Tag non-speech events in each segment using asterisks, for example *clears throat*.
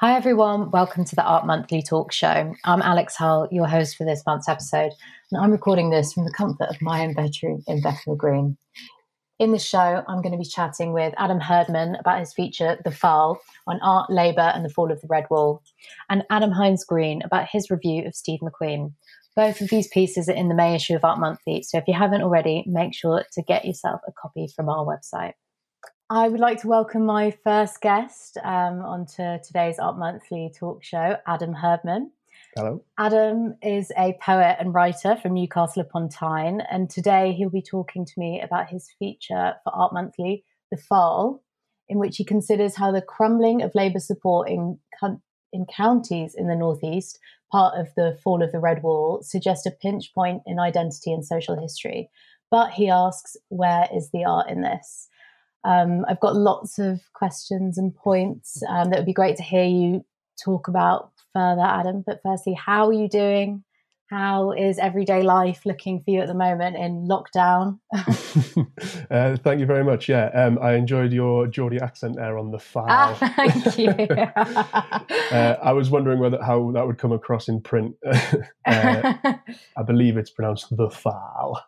Hi, everyone. Welcome to the Art Monthly Talk Show. I'm Alex Hull, your host for this month's episode, and I'm recording this from the comfort of my own bedroom in Bethnal Green. In this show, I'm going to be chatting with Adam Herdman about his feature, The Fall, on art, labour, and the fall of the Red Wall, and Adam Hines Green about his review of Steve McQueen. Both of these pieces are in the May issue of Art Monthly, so if you haven't already, make sure to get yourself a copy from our website. I would like to welcome my first guest um, onto today's Art Monthly talk show, Adam Herdman. Hello. Adam is a poet and writer from Newcastle upon Tyne, and today he'll be talking to me about his feature for Art Monthly, The Fall, in which he considers how the crumbling of Labour support in, in counties in the Northeast, part of the fall of the Red Wall, suggests a pinch point in identity and social history. But he asks, where is the art in this? Um, I've got lots of questions and points um, that would be great to hear you talk about further, Adam. But firstly, how are you doing? How is everyday life looking for you at the moment in lockdown? *laughs* uh, thank you very much. Yeah, um, I enjoyed your Geordie accent there on the file. Ah, *laughs* thank you. *laughs* uh, I was wondering whether how that would come across in print. uh, I believe it's pronounced the file.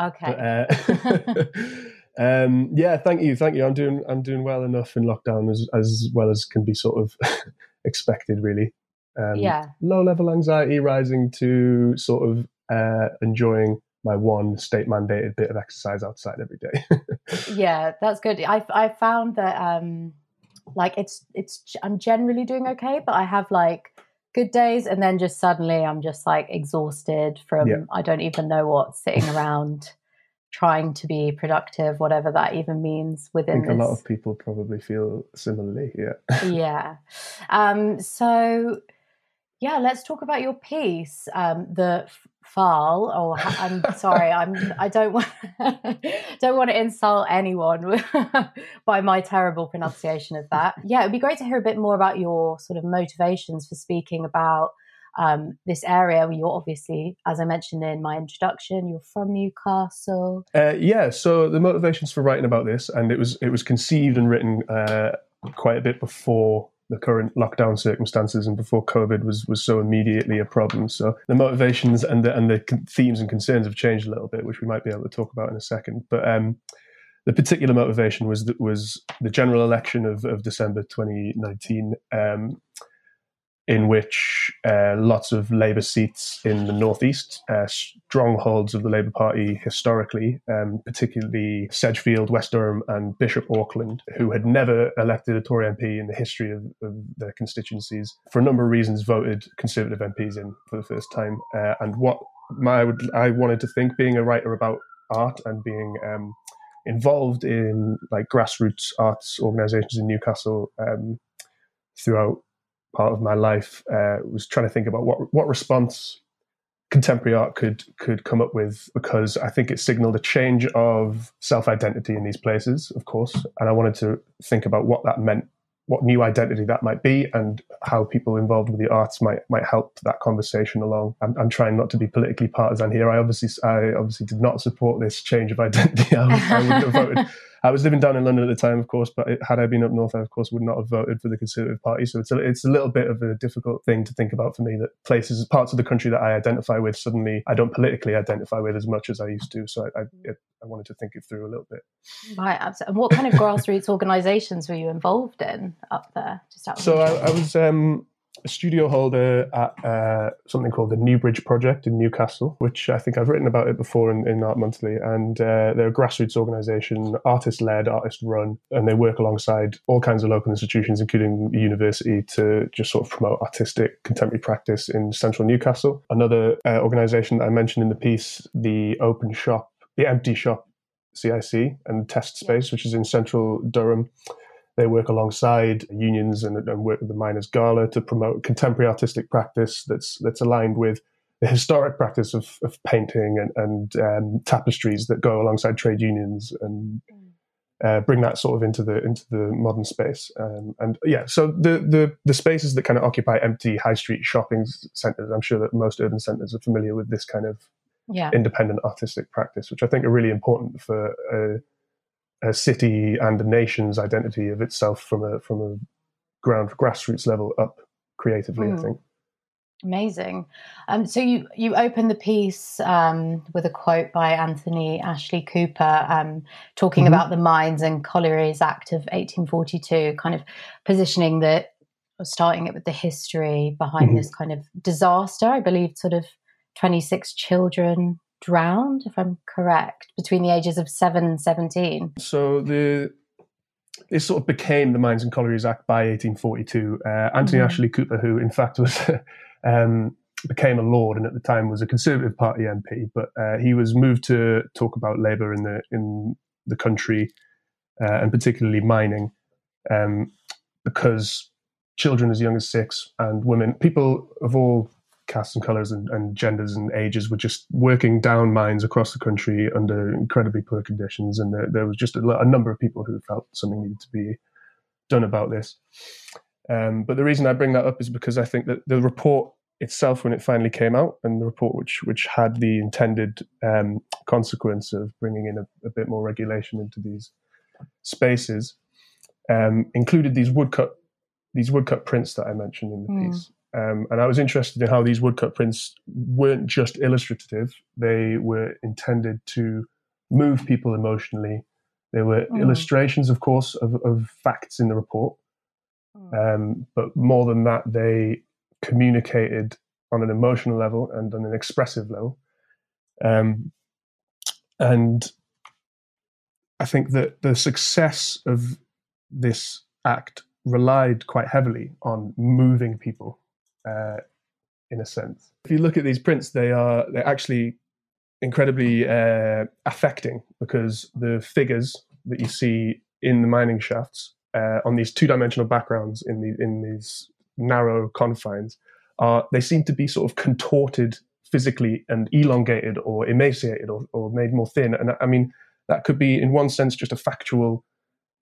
Okay. But, uh, um, yeah, thank you, thank you. I'm doing I'm doing well enough in lockdown as as well as can be sort of *laughs* expected, really. Um, yeah. Low level anxiety rising to sort of uh, enjoying my one state mandated bit of exercise outside every day. *laughs* yeah, that's good. I I found that um, like it's it's I'm generally doing okay, but I have like good days and then just suddenly I'm just like exhausted from yeah. I don't even know what sitting around trying to be productive, whatever that even means within. I think this. a lot of people probably feel similarly. Yeah. *laughs* yeah. Um, so, yeah, let's talk about your piece, um, the Foul. Oh, I'm sorry. I'm. I don't want. *laughs* don't want to insult anyone *laughs* by my terrible pronunciation of that. Yeah, it'd be great to hear a bit more about your sort of motivations for speaking about um, this area. You're obviously, as I mentioned in my introduction, you're from Newcastle. Uh, yeah. So the motivations for writing about this, and it was it was conceived and written uh, quite a bit before the current lockdown circumstances and before COVID was was so immediately a problem. So the motivations and the and the themes and concerns have changed a little bit, which we might be able to talk about in a second. But um, the particular motivation was that was the general election of, of December 2019. Um, in which uh, lots of Labour seats in the northeast, uh, strongholds of the Labour Party historically, um, particularly Sedgefield, West Durham, and Bishop Auckland, who had never elected a Tory MP in the history of, of their constituencies, for a number of reasons, voted Conservative MPs in for the first time. Uh, and what my, I wanted to think, being a writer about art and being um, involved in like grassroots arts organisations in Newcastle um, throughout part of my life uh, was trying to think about what what response contemporary art could could come up with because I think it signaled a change of self identity in these places, of course, and I wanted to think about what that meant, what new identity that might be, and how people involved with the arts might might help that conversation along. I'm, I'm trying not to be politically partisan here. I obviously I obviously did not support this change of identity. *laughs* I, I wouldn't have voted. I was living down in London at the time, of course, but it, had I been up north, I of course would not have voted for the Conservative Party. So it's a, it's a little bit of a difficult thing to think about for me that places, parts of the country that I identify with, suddenly I don't politically identify with as much as I used to. So I, I, it, I wanted to think it through a little bit. Right, absolutely. And what kind of grassroots organisations were you involved in up there? Just out so I, I, was. Um, a studio holder at uh, something called the Newbridge Project in Newcastle, which I think I've written about it before in, in Art Monthly. And uh, they're a grassroots organisation, artist led, artist run, and they work alongside all kinds of local institutions, including the university, to just sort of promote artistic contemporary practice in central Newcastle. Another uh, organisation that I mentioned in the piece, the Open Shop, the Empty Shop CIC and Test Space, which is in central Durham. They work alongside unions and, and work with the Miners Gala to promote contemporary artistic practice that's that's aligned with the historic practice of, of painting and, and um, tapestries that go alongside trade unions and mm. uh, bring that sort of into the into the modern space. Um, and yeah, so the, the the spaces that kind of occupy empty high street shopping centres, I'm sure that most urban centres are familiar with this kind of yeah. independent artistic practice, which I think are really important for a city and a nation's identity of itself from a from a ground grassroots level up creatively. Mm. I hmm. think. Amazing. Um, so you you open the piece um, with a quote by Anthony Ashley Cooper, um, talking mm-hmm. about the Mines and Collieries Act of 1842, kind of positioning the starting it with the history behind mm-hmm. this kind of disaster. I believe sort of 26 children drowned, if I'm correct, between the ages of seven and 17. So the this sort of became the Mines and Collieries Act by 1842. Uh, Anthony mm-hmm. Ashley Cooper, who in fact was *laughs* um, became a lord and at the time was a Conservative Party MP, but uh, he was moved to talk about labour in the in the country uh, and particularly mining um, because children as young as six and women, people of all castes and colours and, and, genders and ages were just working down mines across the country under incredibly poor conditions. And there, there was just a, a, number of people who felt something needed to be done about this. Um, but the reason I bring that up is because I think that the report itself, when it finally came out, and the report which which had the intended um, consequence of bringing in a, a, bit more regulation into these spaces, um, included these woodcut these woodcut prints that I mentioned in the mm. piece. Um, and I was interested in how these woodcut prints weren't just illustrative; they were intended to move people emotionally. They were mm. illustrations, of course, of, of, facts in the report. Mm. Um, but more than that, they communicated on an emotional level and on an expressive level. Um, and I think that the success of this act relied quite heavily on moving people uh, in a sense. If you look at these prints, they are they're actually incredibly uh, affecting because the figures that you see in the mining shafts uh, on these two-dimensional backgrounds in the in these narrow confines are they seem to be sort of contorted physically and elongated or emaciated or, or made more thin. And I mean that could be in one sense just a factual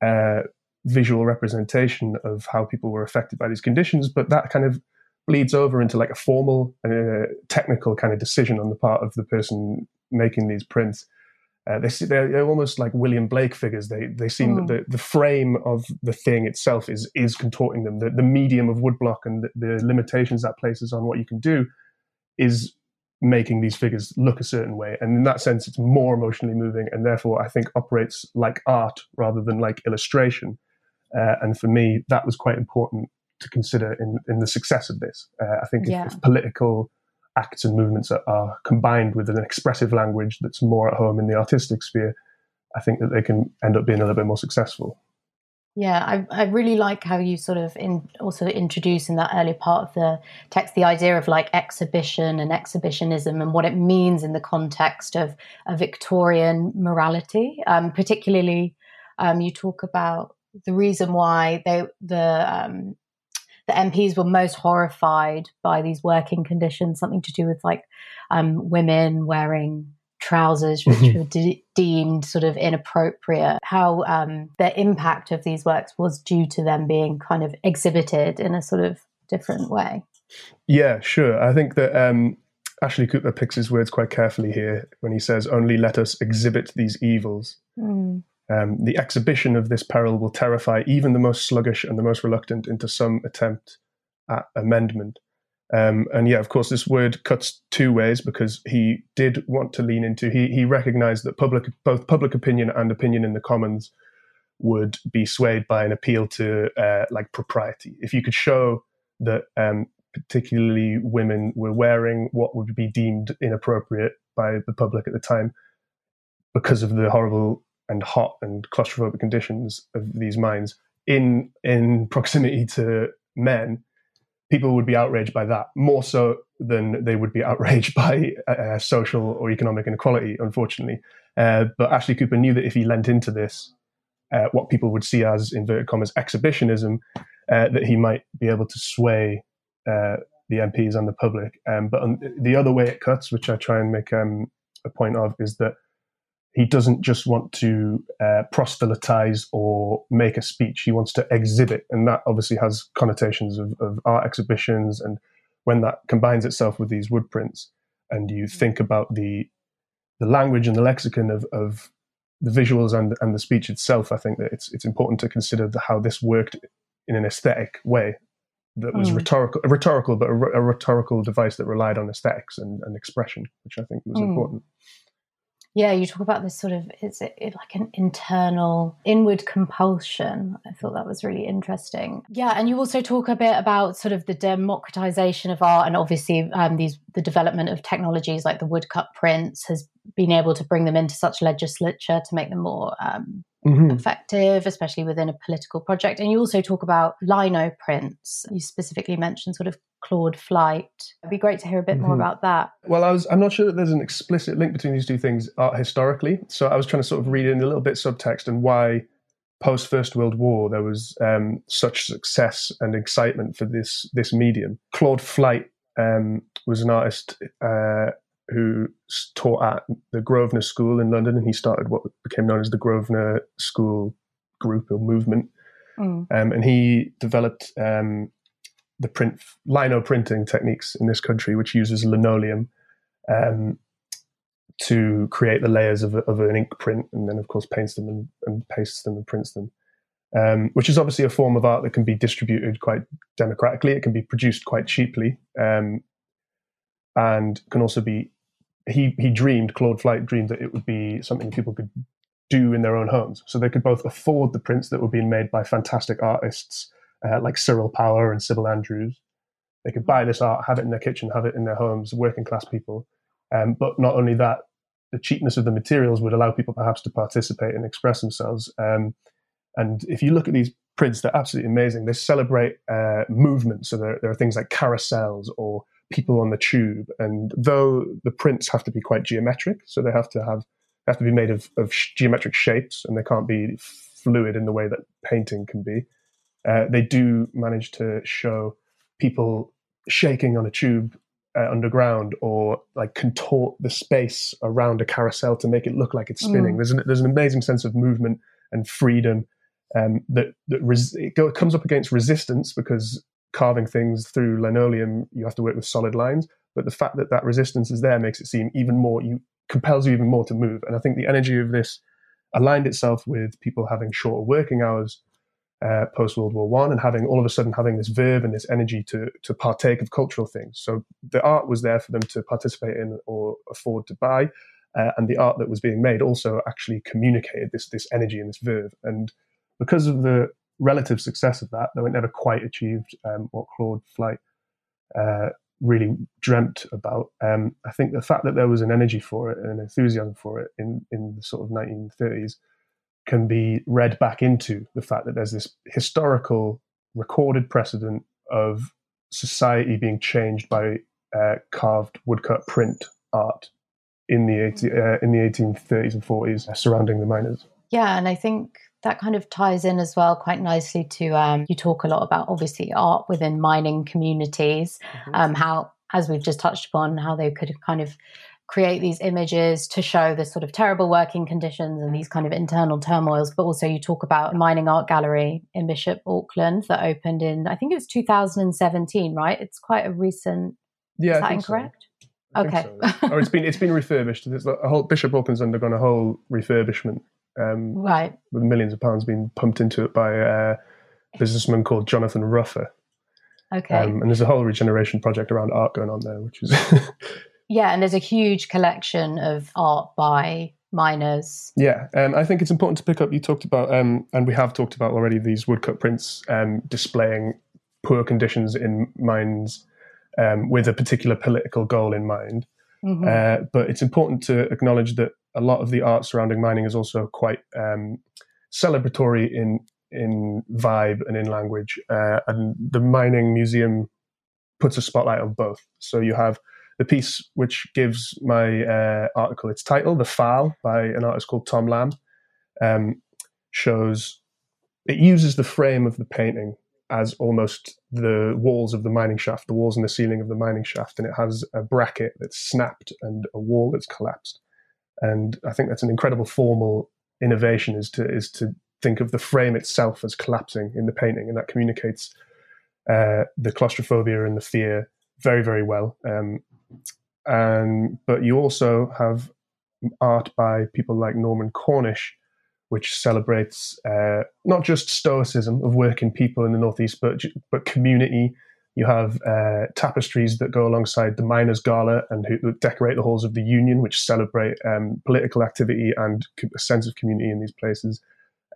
uh, visual representation of how people were affected by these conditions, but that kind of bleeds over into like a formal uh, technical kind of decision on the part of the person making these prints. Uh, they, they're, they're, almost like William Blake figures. They they seem mm. that the, the frame of the thing itself is is contorting them. The, the medium of woodblock and the, the limitations that places on what you can do is making these figures look a certain way. And in that sense, it's more emotionally moving and therefore I think operates like art rather than like illustration. Uh, and for me, that was quite important to consider in, in the success of this. Uh, I think yeah. if, if, political acts and movements are, are, combined with an expressive language that's more at home in the artistic sphere, I think that they can end up being a little bit more successful. Yeah, I, I really like how you sort of in, also introduce in that early part of the text the idea of like exhibition and exhibitionism and what it means in the context of a Victorian morality. Um, particularly, um, you talk about the reason why they the um, the MPs were most horrified by these working conditions, something to do with like um, women wearing trousers which mm-hmm. were de- deemed sort of inappropriate how um, the impact of these works was due to them being kind of exhibited in a sort of different way yeah sure i think that um, ashley cooper picks his words quite carefully here when he says only let us exhibit these evils mm. Um, the exhibition of this peril will terrify even the most sluggish and the most reluctant into some attempt at amendment. Um, and yeah, of course, this word cuts two ways because he did want to lean into. He he recognised that public, both public opinion and opinion in the Commons, would be swayed by an appeal to uh, like propriety. If you could show that um, particularly women were wearing what would be deemed inappropriate by the public at the time because of the horrible and hot and claustrophobic conditions of these mines in in proximity to men, people would be outraged by that more so than they would be outraged *laughs* by uh, social or economic inequality. Unfortunately, uh, but Ashley Cooper knew that if he lent into this, uh, what people would see as inverted commas exhibitionism, uh, that he might be able to sway uh, the MPs and the public. Um, but the other way it cuts, which I try and make um, a point of, is that he doesn't just want to uh, proselytize or make a speech. He wants to exhibit, and that obviously has connotations of, of art exhibitions. And when that combines itself with these wood prints, and you think about the the language and the lexicon of, of the visuals and and the speech itself, I think that it's it's important to consider the, how this worked in an aesthetic way that was Mm. rhetorical, rhetorical, but a, a rhetorical device that relied on aesthetics and, and expression, which I think was Mm. important. Yeah, you talk about this sort of is it, it like an internal inward compulsion. I thought that was really interesting. Yeah, and you also talk a bit about sort of the democratization of art, and obviously um, these the development of technologies like the woodcut prints has been able to bring them into such legislature to make them more um, Mhm. effective, especially within a political project. And you also talk about lino prints. You specifically mentioned sort of Claude Flight. It'd be great to hear a bit more Mhm. about that. Well, I was I'm not sure that there's an explicit link between these two things art historically. So I was trying to sort of read in a little bit subtext and why post First World War there was um, such success and excitement for this this medium. Claude Flight um, was an artist uh, who taught at the Grosvenor School in London, and he started what became known as the Grosvenor School group or movement. Mm. Um, and he developed um, the print lino printing techniques in this country, which uses linoleum um, to create the layers of, of an ink print, and then of course paints them and, and pastes them and prints them. Um, which is obviously a form of art that can be distributed quite democratically. It can be produced quite cheaply, um, and can also be. He he dreamed Claude Flight dreamed that it would be something people could do in their own homes, so they could both afford the prints that were being made by fantastic artists uh, like Cyril Power and Sybil Andrews. They could buy this art, have it in their kitchen, have it in their homes, working class people. Um, but not only that, the cheapness of the materials would allow people perhaps to participate and express themselves. Um, and if you look at these prints, they're absolutely amazing. They celebrate uh, movement. So there, there are things like carousels or people on the tube. And though the prints have to be quite geometric, so they have to have have to be made of, of geometric shapes, and they can't be fluid in the way that painting can be. Uh, they do manage to show people shaking on a tube uh, underground or like contort the space around a carousel to make it look like it's spinning. Mm. There's an there's an amazing sense of movement and freedom um, that that res- it go, comes up against resistance because carving things through linoleum you have to work with solid lines. But the fact that that resistance is there makes it seem even more you compels you even more to move. And I think the energy of this aligned itself with people having shorter working hours uh, post World War One, and having all of a sudden having this verve and this energy to to partake of cultural things. So the art was there for them to participate in or afford to buy, uh, and the art that was being made also actually communicated this this energy and this verve. And because of the relative success of that, though it never quite achieved um, what Claude Flight uh, really dreamt about, um, I think the fact that there was an energy for it and an enthusiasm for it in in the sort of 1930s can be read back into the fact that there's this historical recorded precedent of society being changed by uh, carved woodcut print art in the 18, uh, in the 1830s and 40s uh, surrounding the miners. Yeah, and I think that kind of ties in as well quite nicely to um, you talk a lot about obviously art within mining communities, um, how as we've just touched upon, how they could kind of create these images to show the sort of terrible working conditions and these kind of internal turmoils. But also, you talk about a mining art gallery in Bishop Auckland that opened in I think it was 2017, right? It's quite a recent. Yeah, is that so. incorrect? Think Okay. so, or it's been it's been refurbished. There's a whole Bishop Auckland's undergone a whole refurbishment um, Right. with millions of pounds being pumped into it by a businessman called Jonathan Ruffer. Okay. Um, and there's a whole regeneration project around art going on there, which is *laughs* yeah, and there's a huge collection of art by miners. yeah. Um, I think it's important to pick up. You talked about, um, and we have talked about already, these woodcut prints um, displaying poor conditions in mines um, with a particular political goal in mind. Mhm. Uh, but it's important to acknowledge that a lot of the art surrounding mining is also quite um, celebratory in in vibe and in language. Uh, and the mining museum puts a spotlight on both. So you have the piece which gives my uh, article its title, "The File" by an artist called Tom Lamb, um, shows it uses the frame of the painting as almost the walls of the mining shaft, the walls and the ceiling of the mining shaft, and it has a bracket that's snapped and a wall that's collapsed. And I think that's an incredible formal innovation is to is to think of the frame itself as collapsing in the painting, and that communicates uh, the claustrophobia and the fear very very well. Um, and but you also have art by people like Norman Cornish, which celebrates uh, not just stoicism of working people in the northeast, but but community. You have uh, tapestries that go alongside the miners' gala and who decorate the halls of the union, which celebrate um, political activity and a sense of community in these places.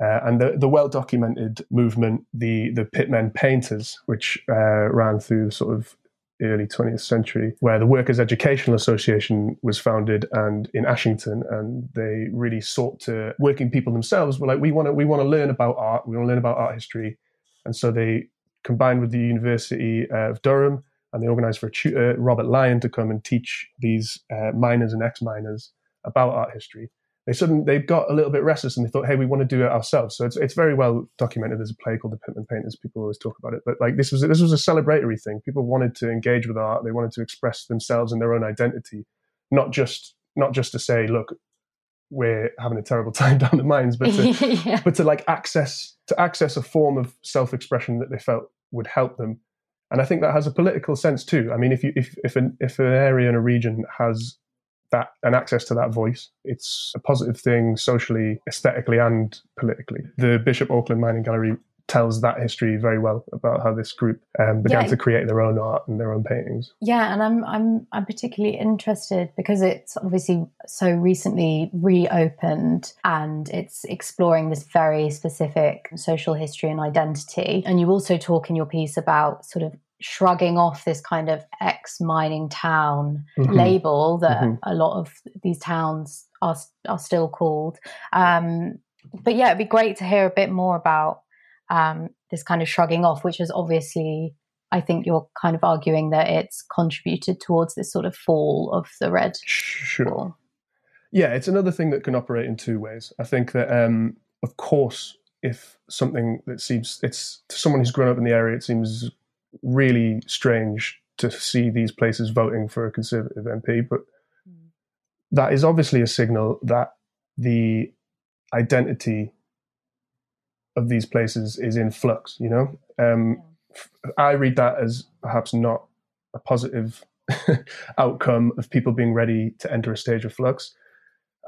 Uh, and the, the well documented movement, the the Pitmen Painters, which uh, ran through sort of early 20th century, where the Workers' Educational Association was founded and in Ashington, and they really sought to working people themselves were like, we want to we want to learn about art, we want to learn about art history, and so they combined with the University of Durham, and they organised for a tutor, Robert Lyon, to come and teach these uh, miners and ex-miners about art history they suddenly they got a little bit restless and they thought, hey, we want to do it ourselves. So it's it's very well documented. There's a play called The Pitmen Painters. People always talk about it, but like this was this was a celebratory thing. People wanted to engage with art. They wanted to express themselves and their own identity, not just not just to say, look, we're having a terrible *laughs* time down the mines, but to, *laughs* yeah. but to like access to access a form of self expression that they felt would help them. And I think that has a political sense too. I mean, if you if if an if an area in a region has that and access to that voice. It's a positive thing socially, aesthetically, and politically. The Bishop Auckland Mining Gallery tells that history very well about how this group um, began yeah. to create their own art and their own paintings. Yeah, and I'm I'm I'm particularly interested because it's obviously so recently reopened and it's exploring this very specific social history and identity. And you also talk in your piece about sort of shrugging off this kind of ex mining town mm-hmm. label that mm-hmm. a lot of these towns are are still called. Um, but yeah, it'd be great to hear a bit more about um, this kind of shrugging off, which is obviously, I think you're kind of arguing that it's contributed towards this sort of fall of the red. Sure. Yeah, it's another thing that can operate in two ways. I think that, um, of course, if something that seems it's to someone who's grown up in the area, it seems really strange to see these places voting for a Conservative MP, but mm. that is obviously a signal that the identity of these places is in flux. You know, um, I read that as perhaps not a positive *laughs* outcome of people being ready to enter a stage of flux.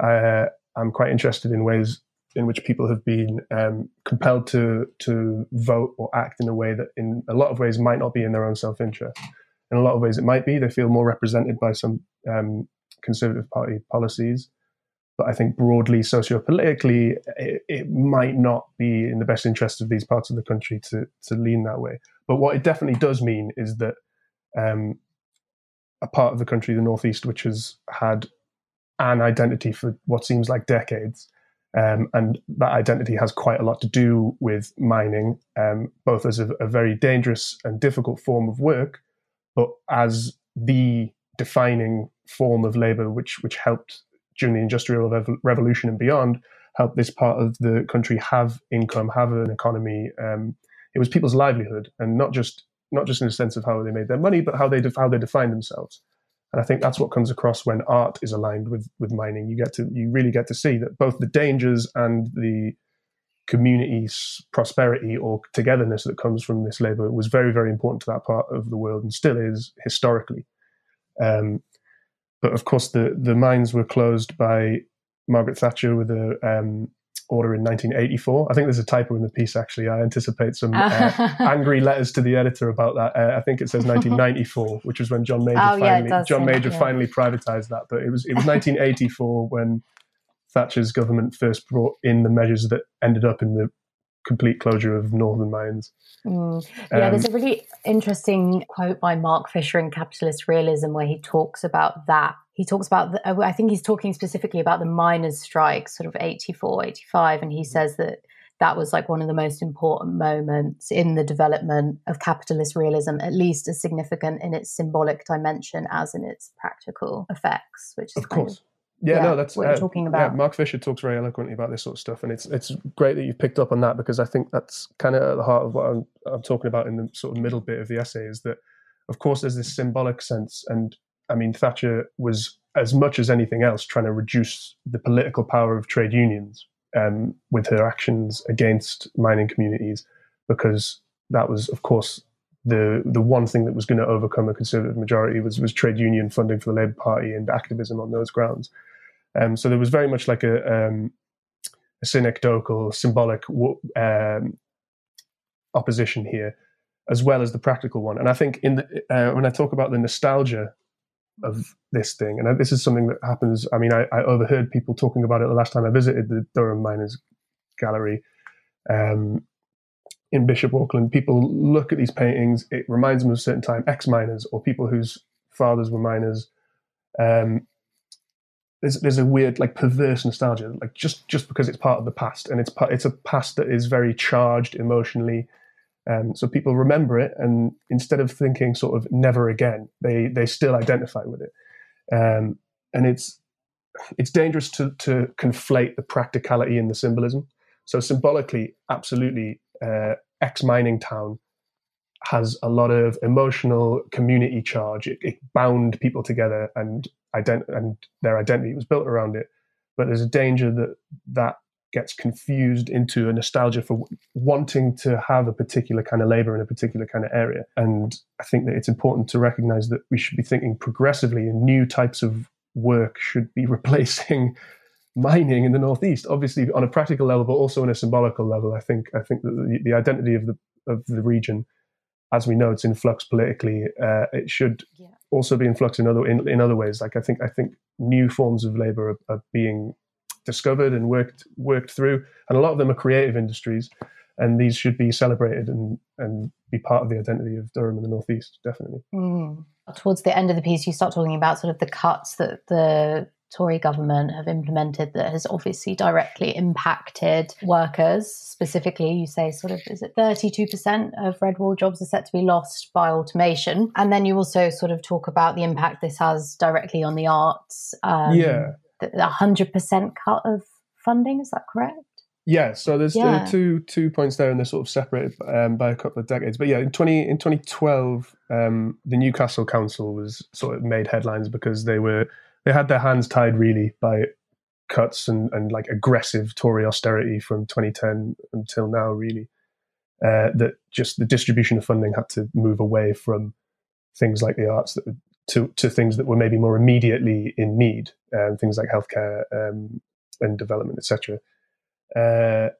Uh, I'm quite interested in ways in which people have been um, compelled to to vote or act in a way that, in a lot of ways, might not be in their own self interest. In a lot of ways, it might be. They feel more represented by some um, conservative party policies, but I think broadly, socio-politically, it, it, might not be in the best interest of these parts of the country to to lean that way. But what it definitely does mean is that um, a part of the country, the northeast, which has had an identity for what seems like decades, um, and that identity has quite a lot to do with mining, um, both as a, a, very dangerous and difficult form of work, but as the defining form of labor which which helped during the industrial Rev- revolution and beyond help this part of the country have income, have an economy. Um, it was people's livelihood, and not just not just in the sense of how they made their money, but how they def- how they defined themselves. And I think that's what comes across when art is aligned with with mining. You get to you really get to see that both the dangers and the community's prosperity or togetherness that comes from this labor was very very important to that part of the world and still is historically. Um, but of course, the the mines were closed by Margaret Thatcher with a um, order in 1984. I think there's a typo in the piece, actually. I anticipate some uh, *laughs* angry letters to the editor about that. Uh, I think it says 1994, *laughs* which was when John Major oh, finally yeah, John Major yeah. finally privatized that. But it was it was 1984 when Thatcher's government first brought in the measures that ended up in the complete closure of northern mines. Mm. Yeah, um, there's a really interesting quote by Mark Fisher in Capitalist Realism where he talks about that he talks about the, uh, i think he's talking specifically about the miners strike sort of 84 85 and he mm-hmm. says that that was like one of the most important moments in the development of capitalist realism at least as significant in its symbolic dimension as in its practical effects which is of course of, yeah, yeah, no, that's what uh, you're talking about. Yeah, Mark Fisher talks very eloquently about this sort of stuff, and it's it's great that you've picked up on that because I think that's kind of at the heart of what I'm, I'm talking about in the sort of middle bit of the essay. Is that, of course, there's this symbolic sense, and I mean, Thatcher was as much as anything else trying to reduce the political power of trade unions um, with her actions against mining communities, because that was, of course, the the one thing that was going to overcome a conservative majority was was trade union funding for the Labour Party and activism on those grounds. Um, so there was very much like a, um, a synecdochal, symbolic um, opposition here, as well as the practical one. And I think in the, uh, when I talk about the nostalgia of this thing, and this is something that happens. I mean, I, I, overheard people talking about it the last time I visited the Durham Miners Gallery um, in Bishop Auckland. People look at these paintings; it reminds them of a certain time, ex-miners or people whose fathers were miners. Um, there's there's a weird like perverse nostalgia, like just just because it's part of the past, and it's part, it's a past that is very charged emotionally. Um, so people remember it, and instead of thinking sort of never again, they they still identify with it. Um, and it's it's dangerous to to conflate the practicality and the symbolism. So symbolically, absolutely, uh, ex mining town has a lot of emotional community charge. It, it bound people together, and ident- and their identity was built around it. But there's a danger that that gets confused into a nostalgia for wanting to have a particular kind of labor in a particular kind of area. And I think that it's important to recognize that we should be thinking progressively and new types of work should be *laughs* replacing mining in the northeast obviously on a practical level but also on a symbolical level i think i think that the, the identity of the of the region as we know it's in flux politically uh, it should yeah also be in flux in other in, in other ways. Like I think I think new forms of labor are, are, being discovered and worked worked through, and a lot of them are creative industries, and these should be celebrated and and be part of the identity of Durham and the Northeast. Definitely. Mm. Towards the end of the piece, you start talking about sort of the cuts that the Tory government have implemented that has obviously directly impacted workers. Specifically, you say sort of is it 32% of red wall jobs are set to be lost by automation. And then you also sort of talk about the impact this has directly on the arts. Um, yeah. The 100% cut of funding, is that correct? Yeah, so there's yeah. two two points there, and they're sort of separated um, by a couple of decades. But yeah, in twenty in 2012, um, the Newcastle Council was sort of made headlines because they were they had their hands tied really by cuts and, and like aggressive Tory austerity from 2010 until now, really. Uh, that just the distribution of funding had to move away from things like the arts that, to to things that were maybe more immediately in need, um, things like healthcare um, and development, etc. Uh,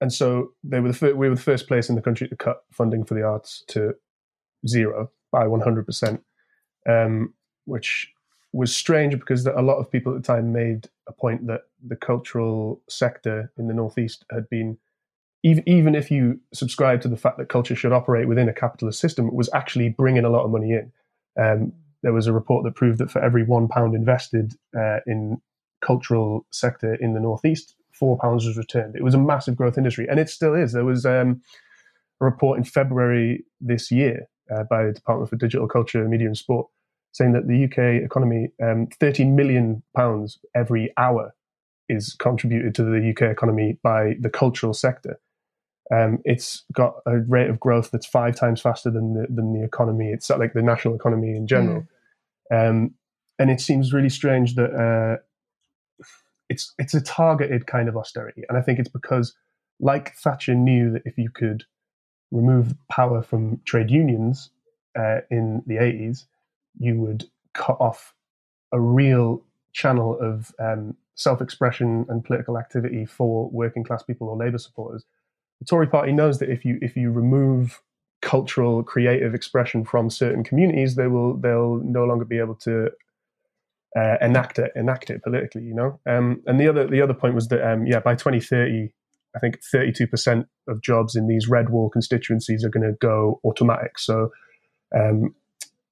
and so they were the fir- we were the first place in the country to cut funding for the arts to zero by 100 percent, um, which was strange because a lot of people at the time made a point that the cultural sector in the northeast had been even even if you subscribe to the fact that culture should operate within a capitalist system, it was actually bringing a lot of money in. Um, there was a report that proved that for every one pound invested uh, in cultural sector in the northeast, four pounds was returned. It was a massive growth industry, and it still is. There was um, a report in February this year uh, by the Department for Digital Culture, Media and Sport saying that the UK economy, um, 13 million pounds every hour is contributed to the UK economy by the cultural sector. Um, it's got a rate of growth that's five times faster than the, than the economy. It's like the national economy in general. Mm. Um, and it seems really strange that uh, it's it's a targeted kind of austerity. And I think it's because, like Thatcher knew that if you could remove power from trade unions uh, in the 80s, you would cut off a real channel of um, self-expression and political activity for working class people or Labour supporters. The Tory Party knows that if you if you remove cultural creative expression from certain communities, they will they'll no longer be able to uh, enact it enact it politically. You know, um, and the other the other point was that um, yeah, by 2030. I think 32% of jobs in these red wall constituencies are going to go automatic. So um,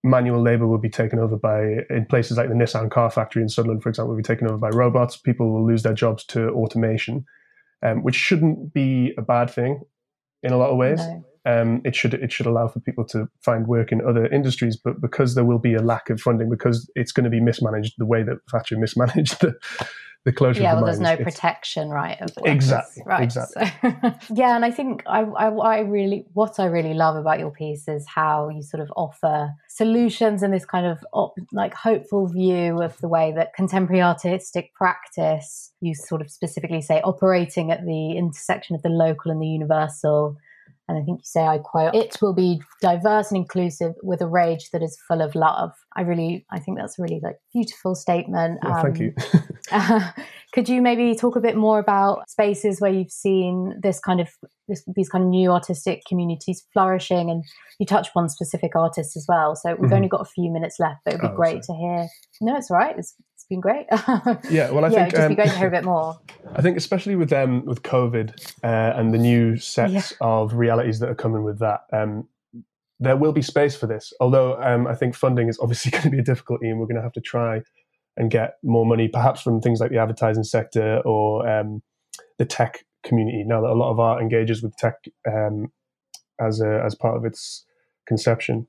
manual labor will be taken over by in places like the Nissan car factory in Sunderland, for example, will be taken over by robots. People will lose their jobs to automation, um, which shouldn't be a bad thing in a lot of ways. No. Um, it should it should allow for people to find work in other industries, but because there will be a lack of funding, because it's going to be mismanaged the way that Thatcher mismanaged the the closure. Yeah, well, there's no protection, right? exactly, right. Exactly. So, *laughs* yeah, and I think I, I, I, really, what I really love about your piece is how you sort of offer solutions and this kind of op, like hopeful view of the way that contemporary artistic practice, you sort of specifically say, operating at the intersection of the local and the universal. And I think you say, I quote, it will be diverse and inclusive with a rage that is full of love. I really, I think that's a really like beautiful statement. Yeah, um, thank you. *laughs* uh, could you maybe talk a bit more about spaces where you've seen this kind of this, these kind of new artistic communities flourishing and you touch upon specific artists as well so we've mm-hmm. only got a few minutes left but it would be oh, great sorry. to hear no it's all right it's been great. *laughs* Yeah well i yeah, think it'd um, be great to hear a bit more. *laughs* I think especially with um with covid uh, and the new sets yeah. of realities that are coming with that um there will be space for this. Although um, i think funding is obviously *laughs* going to be a difficulty and we're going to have to try and get more money perhaps from things like the advertising sector or um, the tech community. Now that a lot of art engages with tech um, as a, as part of its conception.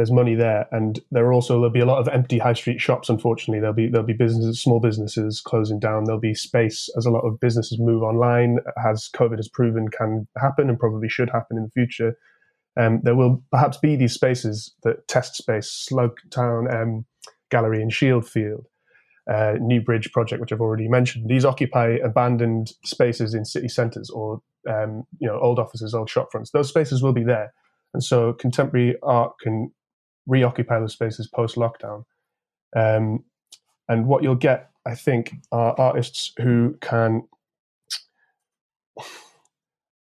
There's money there, and there are also there'll be a lot of empty high street shops. Unfortunately, there'll be there'll be businesses, small businesses closing down. There'll be space as a lot of businesses move online, as COVID has proven can happen and probably should happen in the future. Um, there will perhaps be these spaces that test space, Slug Town um, Gallery in Shieldfield, uh, Newbridge project, which I've already mentioned. These occupy abandoned spaces in city centres or um, you know old offices, old shop fronts. Those spaces will be there, and so contemporary art can reoccupy those spaces post lockdown. Um, and what you'll get, I think, are artists who can.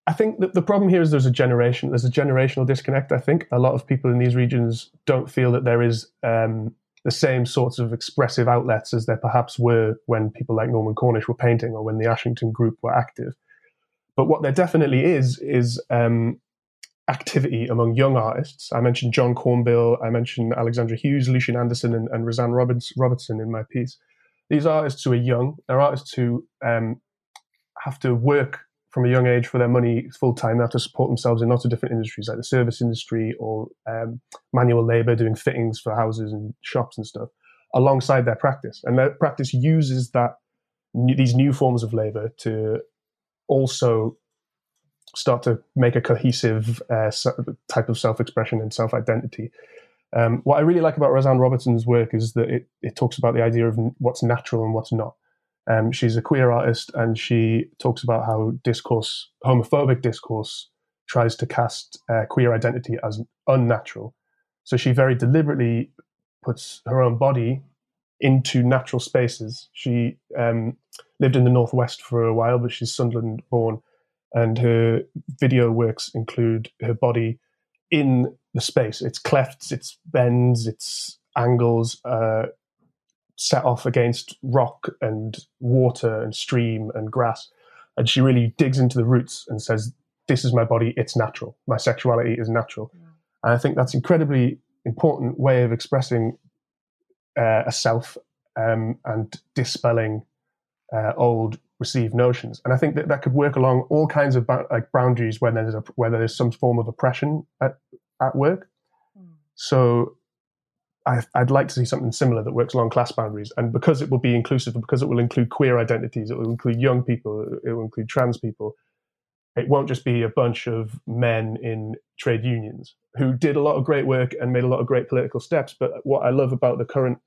I think that the problem here is there's a generation, there's a generational disconnect. I think a lot of people in these regions don't feel that there is um, the same sorts of expressive outlets as there perhaps were when people like Norman Cornish were painting or when the Ashington group were active. But what there definitely is is um, activity among young artists. I mentioned John Cornbill, I mentioned Alexandra Hughes, Lucian Anderson, and, and Roseanne Roberts, Robertson in my piece. These artists who are young, they're artists who um, have to work from a young age for their money full time. They have to support themselves in lots of different industries, like the service industry or um, manual labor, doing fittings for houses and shops and stuff, alongside their practice. And their practice uses that these new forms of labor to also start to make a cohesive uh, type of self expression and self identity. Um, what I really like about Roseanne Robertson's work is that it, it talks about the idea of what's natural and what's not. Um, she's a queer artist, and she talks about how discourse, homophobic discourse, tries to cast uh, queer identity as unnatural. So she very deliberately puts her own body into natural spaces. She um, lived in the northwest for a while, but she's Sunderland born, and her video works include her body in the space. It's clefts, it's bends, it's angles, uh, set off against rock and water and stream and grass. And she really digs into the roots and says, This is my body, it's natural. My sexuality is natural. Yeah. And I think that's incredibly important way of expressing uh, a self um, and dispelling uh, old received notions. And I think that that could work along all kinds of ba- like boundaries where there's a, where there's some form of oppression at, at work. Mm. So I, would like to see something similar that works along class boundaries. And because it will be inclusive, because it will include queer identities, it will include young people, it will include trans people, it won't just be a bunch of men in trade unions who did a lot of great work and made a lot of great political steps. But what I love about the current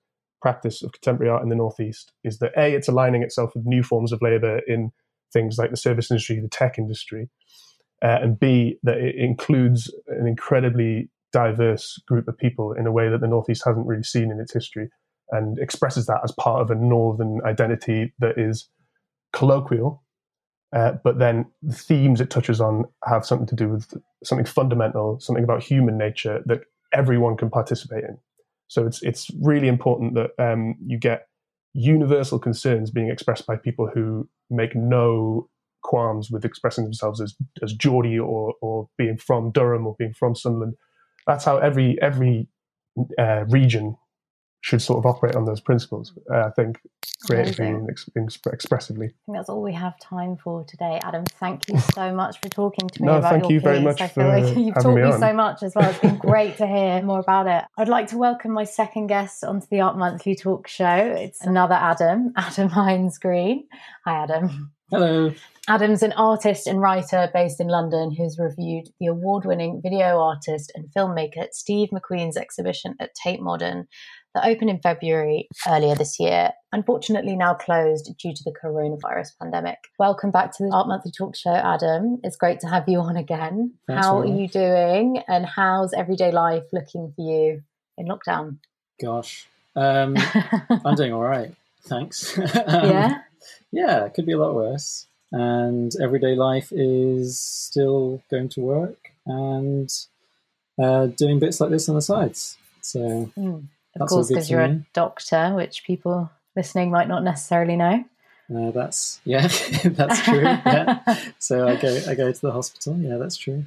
practice of contemporary art in the Northeast is that A, it's aligning itself with new forms of labor in things like the service industry, the tech industry, uh, and B, that it includes an incredibly diverse group of people in a way that the Northeast hasn't really seen in its history and expresses that as part of a Northern identity that is colloquial. Uh, but then the themes it touches on have something to do with something fundamental, something about human nature that everyone can participate in. So it's it's really important that um, you get universal concerns being expressed by people who make no qualms with expressing themselves as as Geordie or or being from Durham or being from Sunderland. That's how every every uh, region should sort of operate on those principles. Uh, I think creatively and ex- expressively. I think that's all we have time for today, Adam. Thank you so *laughs* much for talking to me no, about thank your you piece. very much I feel like you've taught me, me so much as well. It's been *laughs* great to hear more about it. I'd like to welcome my second guest onto the Art Monthly talk show. It's another Adam, *laughs* Adam Hines Green. Hi, Adam. Hello. Adam's an artist and writer based in London who's reviewed the award winning video artist and filmmaker Steve McQueen's exhibition at Tate Modern that opened in February earlier this year, unfortunately now closed due to the coronavirus pandemic. Welcome back to the Art Monthly Talk Show, Adam. It's great to have you on again. Thanks How are you doing and how's everyday life looking for you in lockdown? Gosh. Um, *laughs* I'm doing all right. Thanks. *laughs* Um, yeah? Yeah, it could be a lot worse. And everyday life is still going to work and uh, doing bits like this on the sides. So Mm. Of That's course, because you're a doctor, which people listening might not necessarily know. uh, that's yeah, *laughs* that's true. Yeah. *laughs* So I go I go to the hospital. Yeah, that's true.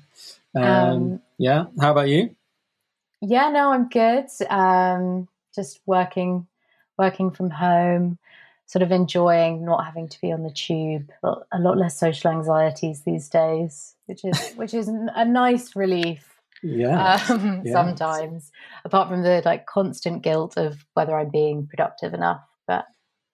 Um, Um, yeah. How about you? Yeah, no, I'm good. Um, just working, working from home, sort of enjoying not having to be on the tube. A lot less social anxieties these days, which is which is a nice relief. Yeah. *laughs* Um, Yeah. Sometimes, apart from the like constant guilt of whether I'm being productive enough. But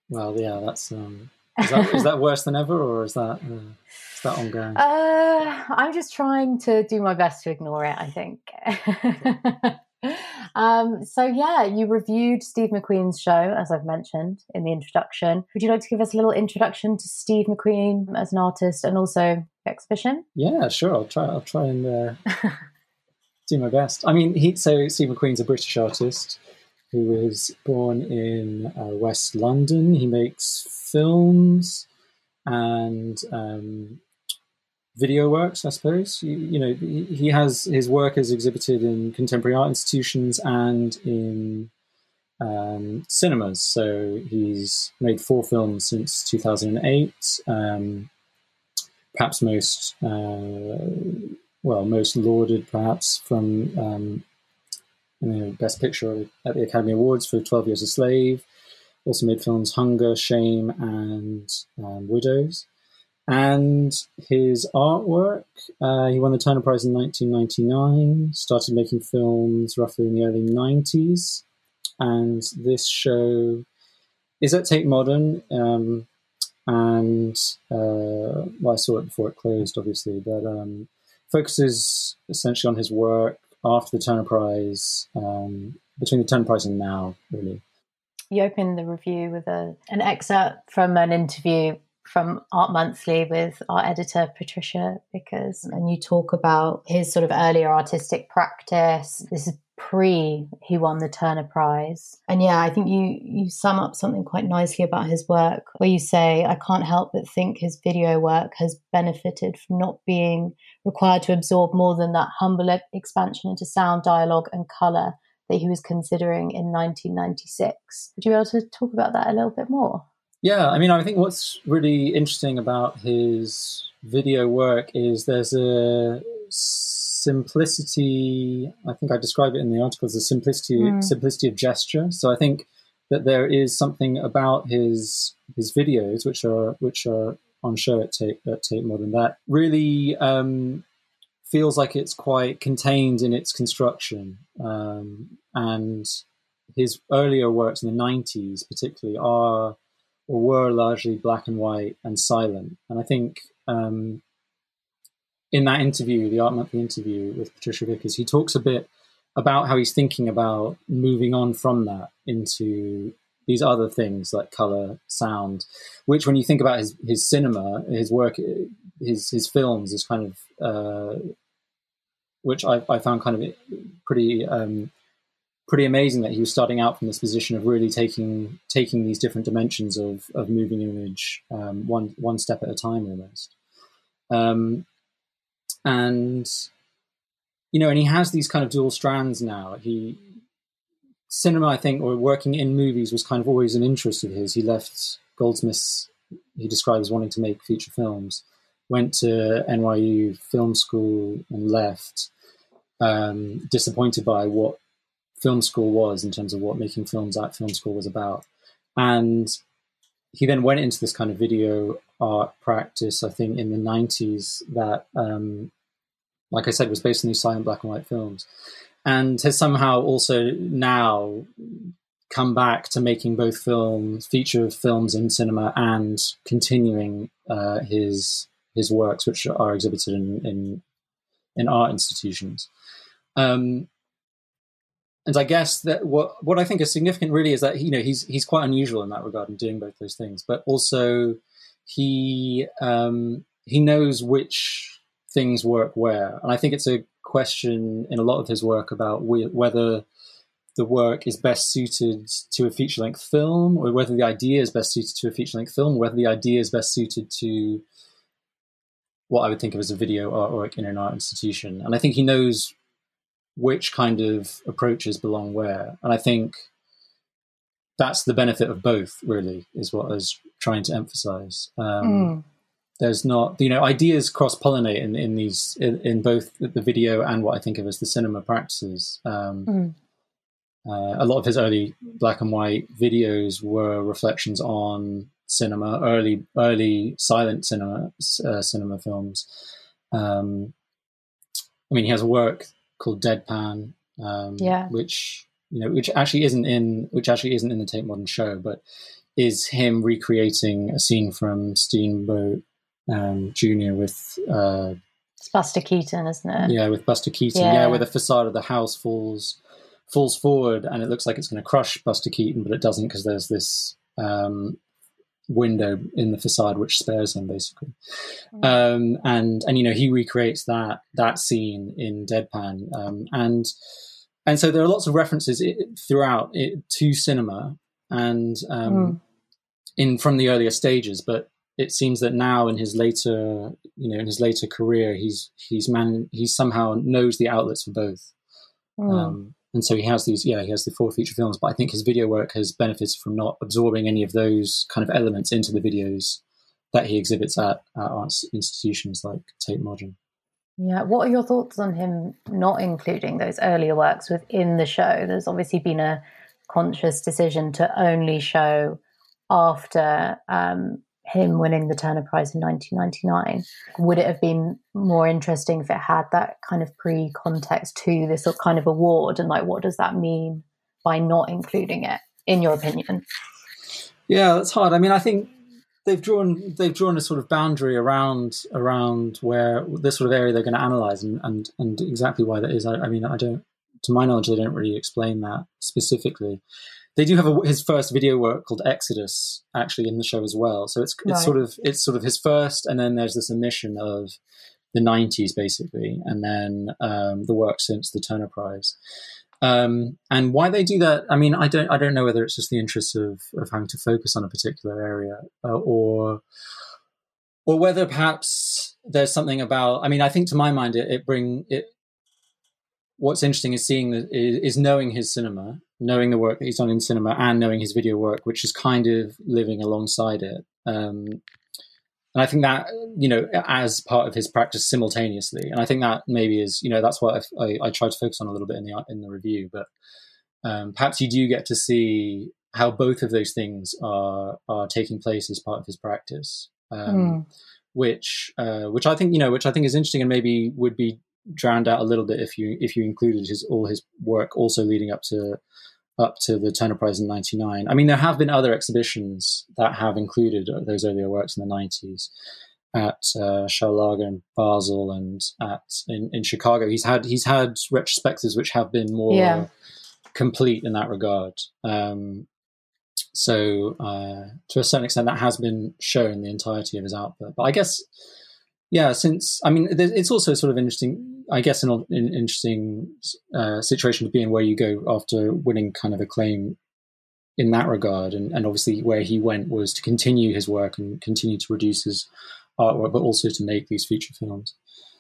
Well, yeah. That's um, is that, is that worse than ever, or is that uh, is that ongoing? Uh, I'm just trying to do my best to ignore it, I think. *laughs* um, so, yeah, you reviewed Steve McQueen's show, as I've mentioned in the introduction. Would you like to give us a little introduction to Steve McQueen as an artist and also exhibition? Yeah, sure. I'll try. I'll try and uh, *laughs* do my best. I mean, he so Steve McQueen's a British artist who was born in uh, West London. He makes films and um, video works, I suppose. You, you know, he, has his work is exhibited in contemporary art institutions and in um, cinemas. So he's made four films since 2008. Um, perhaps most uh, well, most lauded perhaps from um, you know, Best Picture at the Academy Awards for Twelve Years a Slave. Also made films Hunger, Shame, and um, Widows. And his artwork, uh, he won the Turner Prize in 1999. Started making films roughly in the early 90s, and this show is at Tate Modern. Um, and uh, well, I saw it before it closed, obviously, but um, focuses essentially on his work after the Turner Prize, um, between the Turner Prize and now, really. You opened the review with a, an excerpt from an interview from Art Monthly with our editor Patricia Bickers, and you talk about his sort of earlier artistic practice. This is pre he won the Turner Prize, and yeah, I think you you sum up something quite nicely about his work, where you say, "I can't help but think his video work has benefited from not being required to absorb more than that humble expansion into sound, dialogue, and color." That he was considering in 1996. Would you be able to talk about that a little bit more? Yeah, I mean, I think what's really interesting about his video work is there's a simplicity. I think I describe it in the article as a simplicity Mm. simplicity of gesture. So I think that there is something about his his videos, which are which are on show at Tate, at Tate Modern, that really um, feels like it's quite contained in its construction. Um, and his earlier works in the 90s, particularly, are or were largely black and white and silent. And I think um, in that interview, the Art Monthly interview with Patricia Bickers, he talks a bit about how he's thinking about moving on from that into these other things like color, sound, which when you think about his, his cinema, his work, his, his films is kind of, uh, which I, I found kind of pretty, um, pretty amazing that he was starting out from this position of really taking taking these different dimensions of of moving image um, one one step at a time almost. Um, and you know, and he has these kind of dual strands now. He cinema, I think, or working in movies was kind of always an interest of his. He left Goldsmiths. He describes wanting to make feature films. Went to NYU film school and left, um, disappointed by what film school was in terms of what making films at film school was about. And he then went into this kind of video art practice, I think, in the 90s that, um, like I said, was based on these silent black and white films. And has somehow also now come back to making both films, feature films in cinema, and continuing uh, his his works, which are exhibited in in, in art institutions. Um, and I guess that what what I think is significant really is that you know he's he's quite unusual in that regard in doing both those things, but also he um, he knows which things work where, and I think it's a question in a lot of his work about whether the work is best suited to a feature length film, or whether the idea is best suited to a feature length film, whether the idea is best suited to what I would think of as a video artwork in an art institution. And I think he knows which kind of approaches belong where. And I think that's the benefit of both, really, is what I was trying to emphasize. Um, mm. There's not, you know, ideas cross pollinate in, in these, in, in, both the video and what I think of as the cinema practices. Um, mm. uh, a lot of his early black and white videos were reflections on cinema, early, early silent cinema, uh, cinema films. Um, I mean, he has a work called Deadpan, um, yeah. which you know, which actually isn't in which actually isn't in the Tate Modern show, but is him recreating a scene from Steamboat um, Junior with. Uh, it's Buster Keaton, isn't it? Yeah, with Buster Keaton. Yeah. yeah, where the facade of the house falls falls forward, and it looks like it's going to crush Buster Keaton, but it doesn't because there's this um, window in the facade which spares him basically mm. um, and and you know he recreates that that scene in deadpan um, and and so there are lots of references it, throughout it, to cinema and um, mm. in from the earlier stages but it seems that now in his later you know in his later career he's he's man he somehow knows the outlets for both. Mm and so he has these yeah he has the four feature films but i think his video work has benefited from not absorbing any of those kind of elements into the videos that he exhibits at, at arts institutions like tate modern. Yeah what are your thoughts on him not including those earlier works within the show? There's obviously been a conscious decision to only show after um, him winning the Turner Prize in 1999. Would it have been more interesting if it had that kind of pre context to this kind of award? And like, what does that mean by not including it, in your opinion? Yeah, that's hard. I mean, I think they've drawn they've drawn a sort of boundary around around where this sort of area they're going to analyze and and, and exactly why that is. I, I mean, I don't, to my knowledge, they don't really explain that specifically they do have a, his first video work called Exodus actually in the show as well. So it's it's right. sort of it's sort of his first, and then there's this omission of the '90s basically, and then um, the work since the Turner Prize. Um, and why they do that, I mean, I don't I don't know whether it's just the interest of of having to focus on a particular area uh, or or whether perhaps there's something about. I mean, I think to my mind, it, it bring it what's interesting is seeing the, is, knowing his cinema, knowing the work that he's done in cinema, and knowing his video work, which is kind of living alongside it. Um, and I think that you know, as part of his practice simultaneously, and I think that maybe is you know that's what I, I, I try to focus on a little bit in the in the review, but um, perhaps you do get to see how both of those things are are taking place as part of his practice. Um, mm. Which, uh, which I think you know, which I think is interesting, and maybe would be drowned out a little bit if you if you included his all his work also leading up to up to the Turner Prize in '99. I mean, there have been other exhibitions that have included those earlier works in the '90s at uh, Schaulager in Basel and at in, in Chicago. He's had he's had retrospectives which have been more yeah. complete in that regard. Um, so uh, to a certain extent, that has been shown the entirety of his output. But I guess yeah, since I mean, it's also sort of interesting. I guess an, an interesting uh, situation to be in where you go after winning kind of acclaim in that regard, and, and obviously where he went was to continue his work and continue to produce his artwork, but also to make these feature films.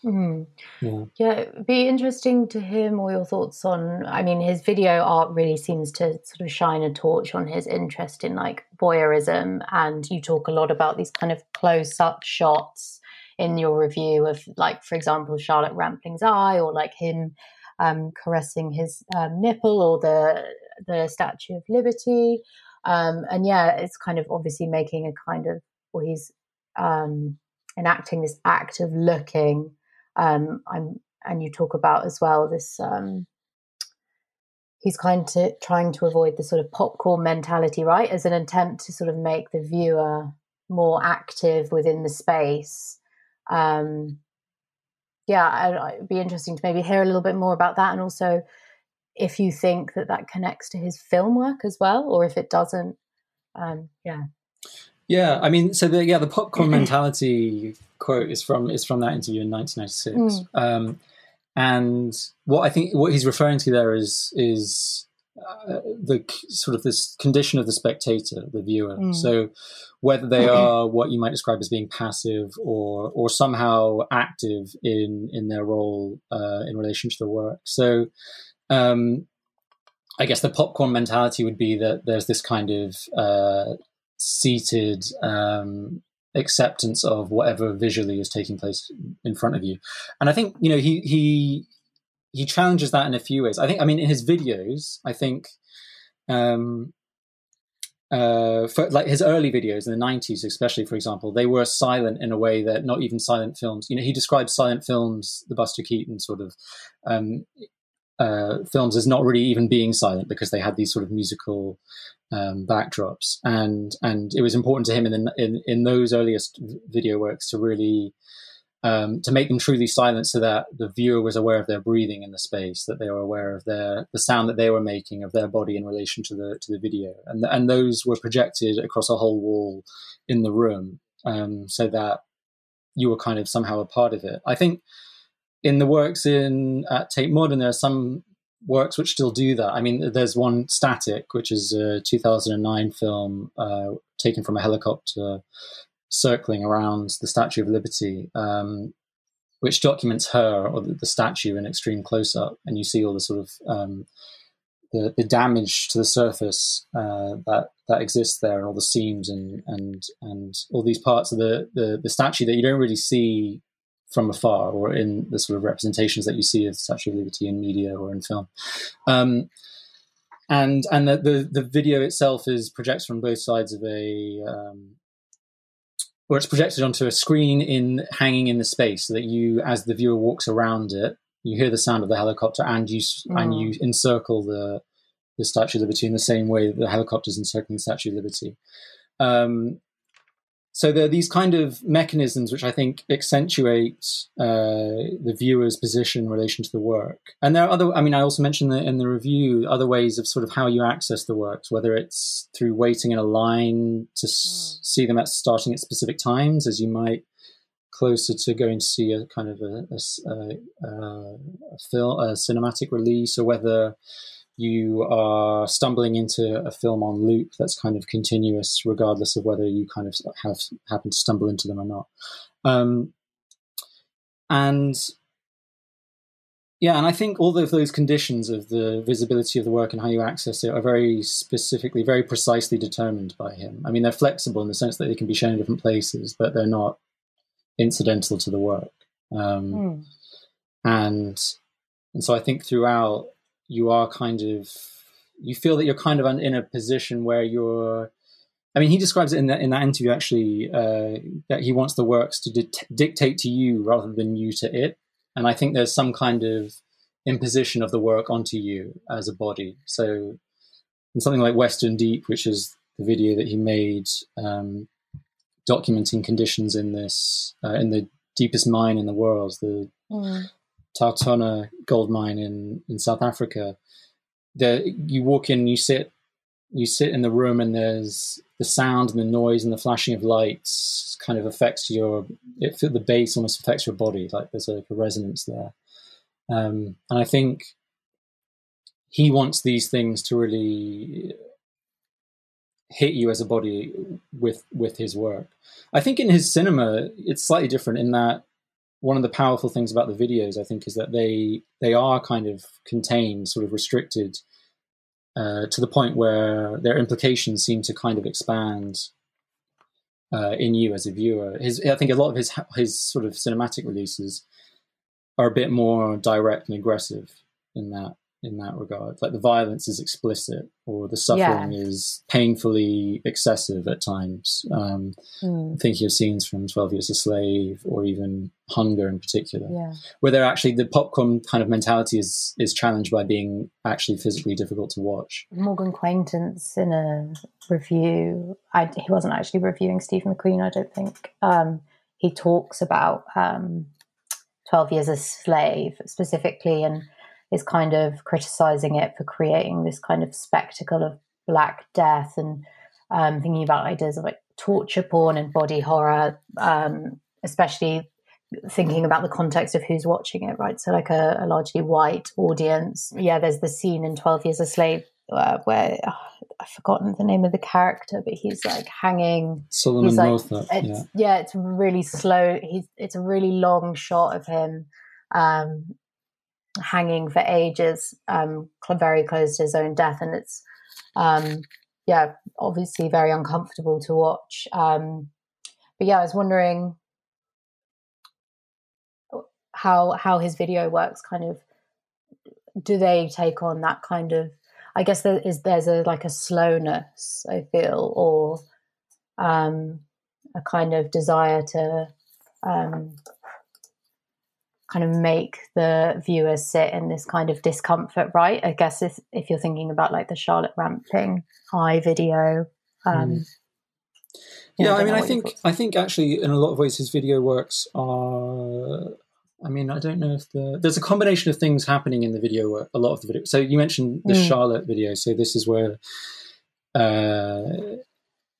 Mm. Yeah. yeah, it'd be interesting to hear more your thoughts on. I mean, his video art really seems to sort of shine a torch on his interest in like voyeurism, and you talk a lot about these kind of close up shots in your review of like for example charlotte rampling's eye or like him um, caressing his um, nipple or the the statue of liberty um, and yeah it's kind of obviously making a kind of well he's um, enacting this act of looking um, i'm and you talk about as well this um, he's kind of trying to avoid the sort of popcorn mentality, right? As an attempt to sort of make the viewer more active within the space. Um, yeah, it'd be interesting to maybe hear a little bit more about that, and also if you think that that connects to his film work as well, or if it doesn't. Um, yeah. Yeah, I mean, so the yeah the popcorn *clears throat* mentality quote is from is from that interview in 1996, mm. um, and what I think what he's referring to there is is uh, the sort of this condition of the spectator, the viewer. Mm. So whether they are what you might describe as being passive or or somehow active in in their role uh, in relation to the work. So um, I guess the popcorn mentality would be that there's this kind of uh, seated um, acceptance of whatever visually is taking place in front of you. And I think you know he he he challenges that in a few ways. I think I mean in his videos, I think um, uh, for, like his early videos in the 90s especially for example they were silent in a way that not even silent films you know he describes silent films the buster keaton sort of um, uh, films as not really even being silent because they had these sort of musical um, backdrops, and and it was important to him in, the, in in those earliest video works to really um, to make them truly silent, so that the viewer was aware of their breathing in the space, that they were aware of their the sound that they were making of their body in relation to the to the video, and and those were projected across a whole wall in the room, um, so that you were kind of somehow a part of it. I think in the works in at Tate Modern, there are some works which still do that. I mean, there's one Static, which is a 2009 film uh, taken from a helicopter circling around the Statue of Liberty, um, which documents her or the, the, statue in extreme close up, and you see all the sort of um, the, the, damage to the surface uh, that that exists there, and all the seams and and and all these parts of the, the the statue that you don't really see from afar or in the sort of representations that you see of Statue of Liberty in media or in film. Um, and and the, the, the video itself is projected from both sides of a um, or it's projected onto a screen in hanging in the space so that you as the viewer walks around it you hear the sound of the helicopter and you mm. and you encircle the the Statue of Liberty in the same way that the helicopters encircling the Statue of Liberty. Um, so there are these kind of mechanisms which I think accentuate uh, the viewer's position in relation to the work. And there are other, I mean, I also mentioned in the review other ways of sort of how you access the works, whether it's through waiting in a line to mm. s- see them at starting at specific times, as you might closer to going to see a kind of a, a, a, a film, a cinematic release, or whether you are stumbling into a film on loop that's kind of continuous, regardless of whether you kind of have happen to stumble into them or not. Um, and yeah, and I think all of those conditions of the visibility of the work and how you access it are very specifically, very precisely determined by him. I mean, they're flexible in the sense that they can be shown in different places, but they're not incidental to the work. Um, mm. And and so I think throughout you are kind of you feel that you're kind of in a position where you're I mean, he describes it in that in that interview actually uh, that he wants the works to di- dictate to you rather than you to it, and I think there's some kind of imposition of the work onto you as a body. So, in something like Western Deep, which is the video that he made um, documenting conditions in this uh, in the deepest mine in the world, the mm. TauTona gold mine in, in South Africa, the, you walk in, you sit, you sit in the room, and there's the sound and the noise and the flashing of lights kind of affects your. It the bass almost affects your body, like there's like a resonance there. Um, and I think he wants these things to really hit you as a body with with his work. I think in his cinema, it's slightly different in that one of the powerful things about the videos, I think, is that they they are kind of contained, sort of restricted uh, to the point where their implications seem to kind of expand uh, in you as a viewer. His, I think, a lot of his his sort of cinematic releases are a bit more direct and aggressive in that in that regard. Like the violence is explicit, or the suffering yeah. is painfully excessive at times. Um, mm. Thinking of scenes from Twelve Years a Slave, or even Hunger in particular, yeah. where they're actually the popcorn kind of mentality is is challenged by being actually physically difficult to watch. Morgan Quaintance in a review, I, he wasn't actually reviewing Steve McQueen, I don't think. Um, he talks about um, 12 Years a Slave specifically and is kind of criticizing it for creating this kind of spectacle of black death and um, thinking about ideas of like torture porn and body horror, um, especially thinking about the context of who's watching it, right? So, like a, a largely white audience. Yeah, there's the scene in 12 Years a Slave uh, where oh, I've forgotten the name of the character, but he's like hanging. Solomon he's like, it's, yeah. yeah, it's really slow. He's it's a really long shot of him um, hanging for ages, um, very close to his own death, and it's um, yeah, obviously very uncomfortable to watch. Um, but yeah, I was wondering how how his video works. Kind of, do they take on that kind of? I guess there is there's a like a slowness I feel, or um, a kind of desire to um, kind of make the viewers sit in this kind of discomfort, right? I guess if, if you're thinking about like the Charlotte Rampling eye video. Um, mm. Yeah, I mean, I think I think actually in a lot of ways his video works are. I mean, I don't know if the there's a combination of things happening in the video work. A lot of the video. So you mentioned the mm. Charlotte video. So this is where uh,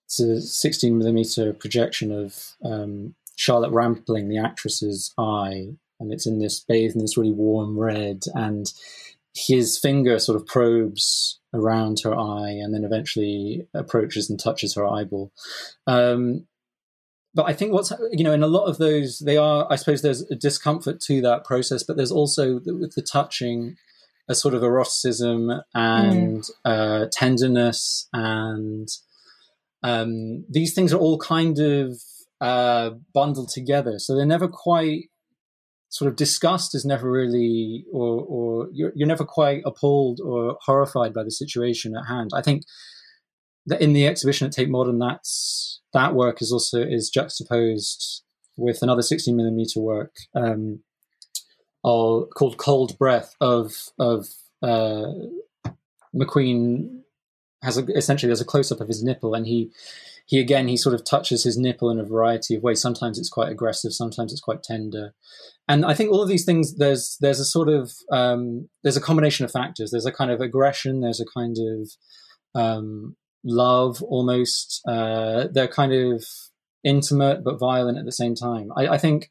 it's a 16 millimeter projection of um, Charlotte Rampling, the actress's eye, and it's in this bathed in this really warm red and his finger sort of probes around her eye and then eventually approaches and touches her eyeball um, but i think what's you know in a lot of those they are i suppose there's a discomfort to that process but there's also with the touching a sort of eroticism and mm. uh, tenderness and um, these things are all kind of uh, bundled together so they're never quite sort of disgust is never really, or, or you're, you're never quite appalled or horrified by the situation at hand. I think that in the exhibition at Tate Modern, that's that work is also is juxtaposed with another 16 millimeter work um, all, called Cold Breath of of uh, McQueen has a, essentially there's a close up of his nipple and he he again he sort of touches his nipple in a variety of ways. Sometimes it's quite aggressive, sometimes it's quite tender, and I think all of these things there's there's a sort of um, there's a combination of factors. There's a kind of aggression. There's a kind of um, love almost. Uh, they're kind of intimate but violent at the same time. I, I think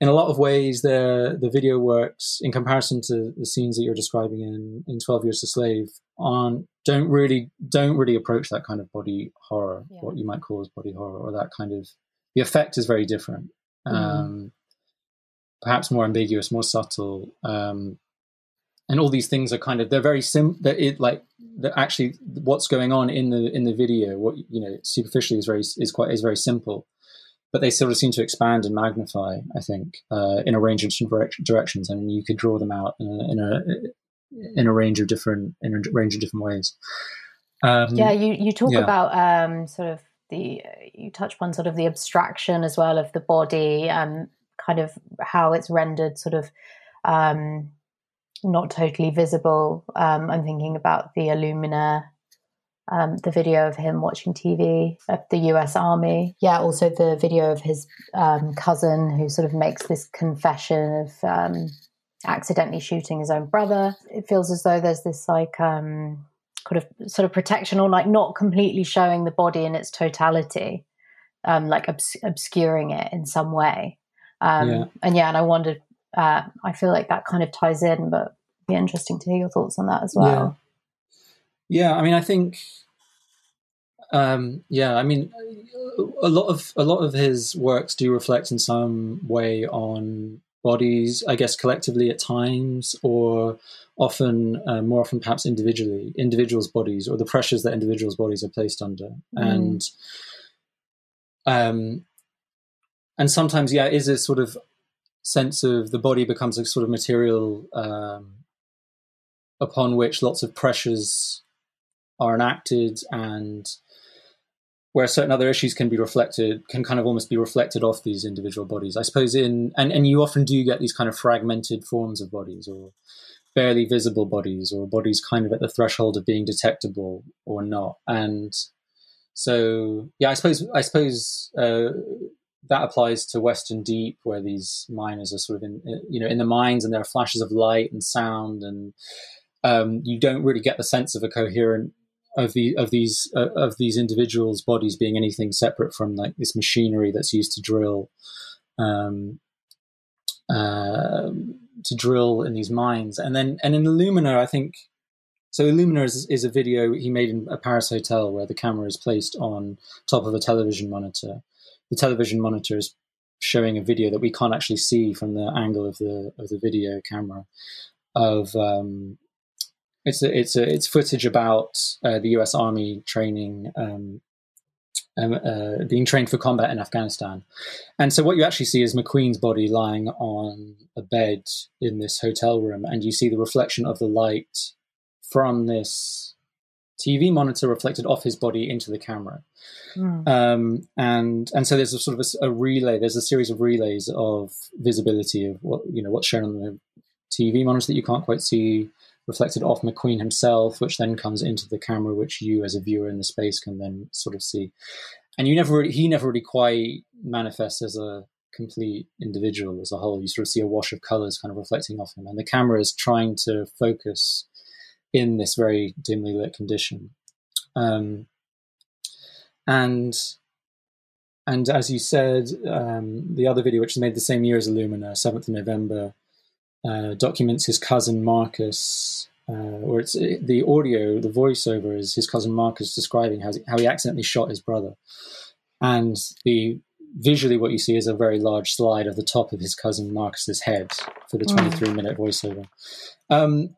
in a lot of ways the the video works in comparison to the scenes that you're describing in in 12 years a slave aren't don't really don't really approach that kind of body horror, yeah. what you might call as body horror, or that kind of the effect is very different. Mm. Um, perhaps more ambiguous, more subtle, um, and all these things are kind of they're very sim. That it like that actually what's going on in the in the video, what you know superficially is very is quite is very simple, but they sort of seem to expand and magnify. I think uh, in a range of different directions, and you could draw them out in a, in a in a range of different in a range of different ways. Um, yeah, you you talk yeah. about um, sort of the you touch upon sort of the abstraction as well of the body and kind of how it's rendered sort of um, not totally visible. Um, I'm thinking about the Illuminer, um, the video of him watching TV of the U.S. Army. Yeah, also the video of his um, cousin who sort of makes this confession of um, accidentally shooting his own brother. It feels as though there's this like um, kind of sort of protection or like not completely showing the body in its totality, um, like obs- obscuring it in some way. Um, yeah. And yeah, and I wondered, uh, I feel like that kind of ties in, but be interesting to hear your thoughts on that as well. Yeah, yeah I mean, I think. Um, yeah, I mean, a lot of a lot of his works do reflect in some way on bodies, I guess, collectively at times, or often, uh, more often, perhaps individually, individuals' bodies, or the pressures that individuals' bodies are placed under, mm. and um, and sometimes, yeah, is a sort of sense of the body becomes a sort of material um, upon which lots of pressures are enacted and where certain other issues can be reflected can kind of almost be reflected off these individual bodies. I suppose in and, and you often do get these kind of fragmented forms of bodies or barely visible bodies or bodies kind of at the threshold of being detectable or not. And so yeah i suppose i suppose uh, that applies to western deep where these miners are sort of in you know in the mines and there are flashes of light and sound and um, you don't really get the sense of a coherent of the of these uh, of these individuals' bodies being anything separate from like this machinery that's used to drill, um, uh, to drill in these mines, and then and in Illuminer, I think. So Illuminer is, is a video he made in a Paris hotel where the camera is placed on top of a television monitor. The television monitor is showing a video that we can't actually see from the angle of the of the video camera of um, it's a, it's a, it's footage about uh, the U.S. Army training, um, um, uh, being trained for combat in Afghanistan, and so what you actually see is McQueen's body lying on a bed in this hotel room, and you see the reflection of the light from this TV monitor reflected off his body into the camera. Mm. Um, and and so there's a sort of a, a, relay. There's a series of relays of visibility of what you know what's shown on the TV monitor that you can't quite see, reflected off McQueen himself, which then comes into the camera, which you as a viewer in the space can then sort of see. And you never, really, he never really quite manifests as a complete individual as a whole. You sort of see a wash of colors kind of reflecting off him, and the camera is trying to focus in this very dimly lit condition. Um, and and as you said, um, the other video, which is made the same year as Illuminer, 7th of November, uh, documents his cousin Marcus, uh, or it's the audio, the voiceover is his cousin Marcus describing how, how he accidentally shot his brother, and the visually what you see is a very large slide of the top of his cousin Marcus's head for the 23 mm. minute voiceover. Um,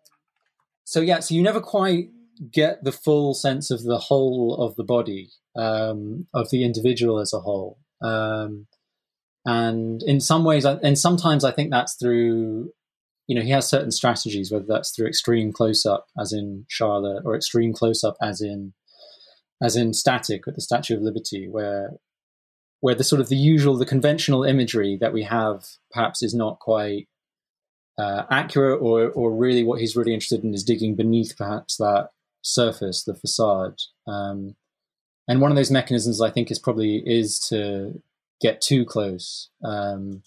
so yeah, so you never quite get the full sense of the whole of the body um, of the individual as a whole. Um, and in some ways, and sometimes I think that's through you know, he has certain strategies, whether that's through extreme close up, as in Charlotte, or extreme close up, as in as in static at the Statue of Liberty, where where the sort of the usual, the conventional imagery that we have perhaps is not quite uh, accurate, or or really what he's really interested in is digging beneath perhaps that surface, the facade. Um, and one of those mechanisms, I think, is probably is to get too close. Um,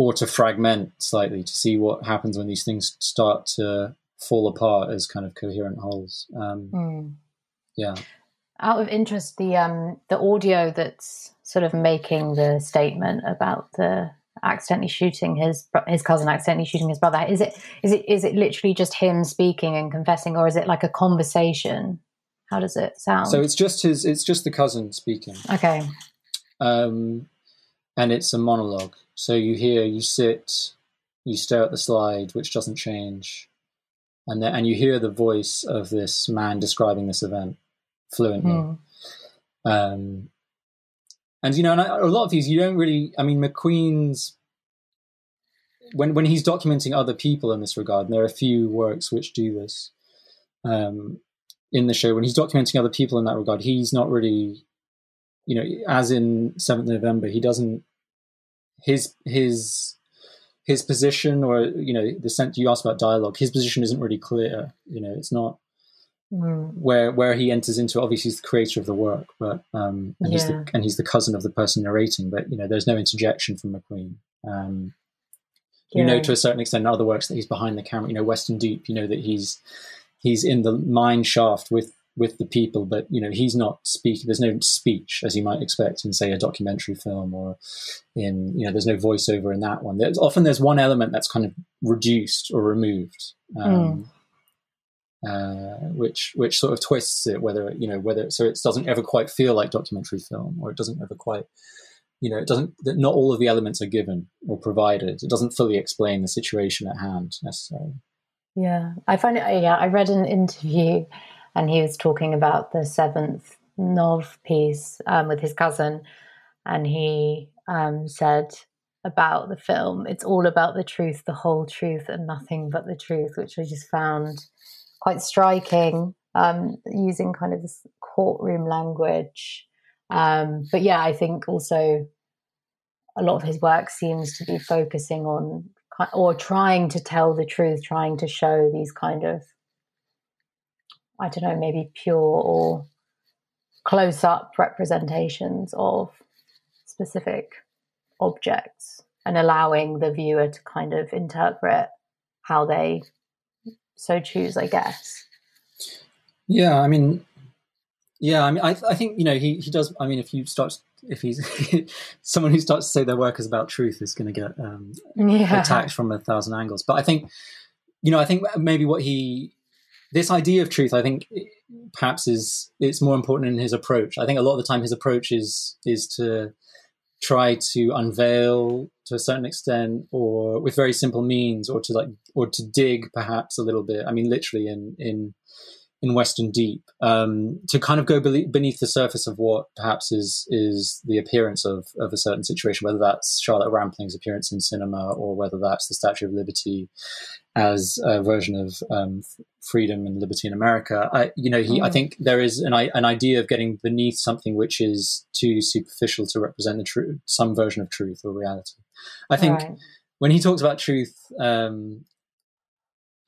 or to fragment slightly to see what happens when these things start to fall apart as kind of coherent wholes. Um, mm. Yeah. Out of interest, the um, the audio that's sort of making the statement about the accidentally shooting his his cousin accidentally shooting his brother is it is it is it literally just him speaking and confessing or is it like a conversation how does it sound so it's just his it's just the cousin speaking okay um and it's a monologue so you hear, you sit, you stare at the slide, which doesn't change, and then, and you hear the voice of this man describing this event fluently. Mm. Um, and you know, and I, a lot of these you don't really. I mean, McQueen's when when he's documenting other people in this regard, and there are a few works which do this um, in the show. When he's documenting other people in that regard, he's not really, you know, as in Seventh November, he doesn't his his his position, or you know, the sense you asked about dialogue, his position isn't really clear. You know, it's not mm. where where he enters into. Obviously, he's the creator of the work, but um, and yeah. he's the and he's the cousin of the person narrating. But you know, there's no interjection from McQueen. Um, you know, to a certain extent, in other works that he's behind the camera. You know, Western Deep. You know that he's he's in the mine shaft with with the people, but you know he's not speaking. There's no speech as you might expect in say a documentary film, or in you know there's no voiceover in that one. There's often there's one element that's kind of reduced or removed, um, mm. uh, which which sort of twists it. Whether you know whether so it doesn't ever quite feel like documentary film, or it doesn't ever quite you know it doesn't that not all of the elements are given or provided. It doesn't fully explain the situation at hand necessarily. Yeah, I find it. Yeah, I read an interview and he was talking about the seventh Nov piece um, with his cousin, and he um, said about the film. It's all about the truth, the whole truth, and nothing but the truth, which I just found quite striking, um, using kind of this courtroom language. Um, but yeah, I think also a lot of his work seems to be focusing on or trying to tell the truth, trying to show these kind of, I don't know, maybe pure or close up representations of specific objects and allowing the viewer to kind of interpret how they so choose, I guess. Yeah, I mean, yeah, I mean, I, I think you know he he does. I mean, if you start, if he's *laughs* someone who starts to say their work is about truth is going to get um, *laughs* yeah. attacked from a thousand angles. But I think, you know, I think maybe what he this idea of truth, I think perhaps is it's more important in his approach. I think a lot of the time his approach is is to try to unveil to a certain extent or with very simple means or to like or to dig perhaps a little bit i mean literally in in in Western Deep um, to kind of go beneath the surface of what perhaps is is the appearance of, of a certain situation, whether that's Charlotte Rampling's appearance in cinema or whether that's the Statue of Liberty as a version of um, freedom and liberty in America. I, you know, he, mm. I think there is an, an idea of getting beneath something which is too superficial to represent the truth, some version of truth or reality. I think. Right. When he talks about truth, um,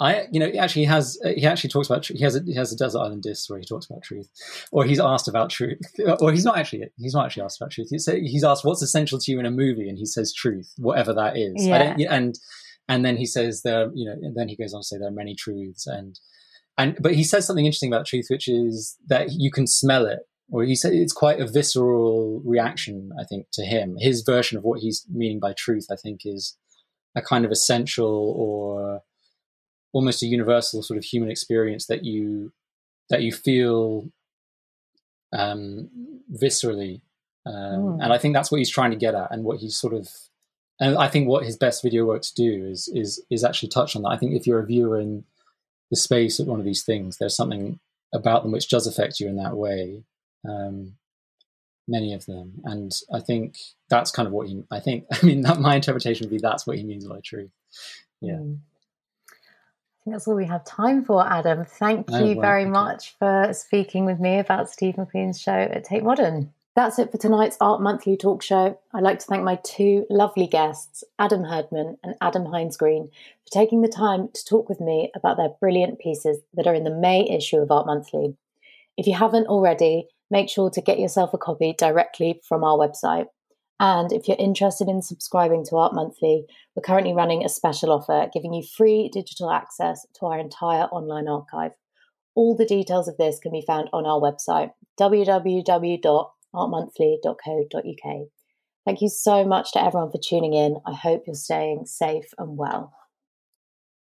I, you know, actually has uh, he actually talks about he has a, he has a desert island disc where he talks about truth, or he's asked about truth, *laughs* or he's not actually he's not actually asked about truth. He's, he's asked what's essential to you in a movie, and he says truth, whatever that is. Yeah. and and then he says there, you know, and then he goes on to say there are many truths, and and but he says something interesting about truth, which is that you can smell it, or he said it's quite a visceral reaction. I think to him, his version of what he's meaning by truth, I think, is a kind of essential or almost a universal sort of human experience that you that you feel um, viscerally, um, mm. and I think that's what he's trying to get at, and what he's sort of, and I think what his best video works do is is is actually touch on that. I think if you're a viewer in the space of one of these things, there's something about them which does affect you in that way. Um, many of them, and I think that's kind of what he. I think. *laughs* I mean, that my interpretation would be that's what he means by truth. Yeah. Mm think that's all we have time for, Adam. Thank oh, you very much for speaking with me about Steve McQueen's show at Tate Modern. That's it for tonight's Art Monthly talk show. I'd like to thank my two lovely guests, Adam Herdman and Adam Hines Green, for taking the time to talk with me about their brilliant pieces that are in the May issue of Art Monthly. If you haven't already, make sure to get yourself a copy directly from our website. And if you're interested in subscribing to Art Monthly, we're currently running a special offer giving you free digital access to our entire online archive. All the details of this can be found on our website, www.artmonthly.co.uk. Thank you so much to everyone for tuning in. I hope you're staying safe and well.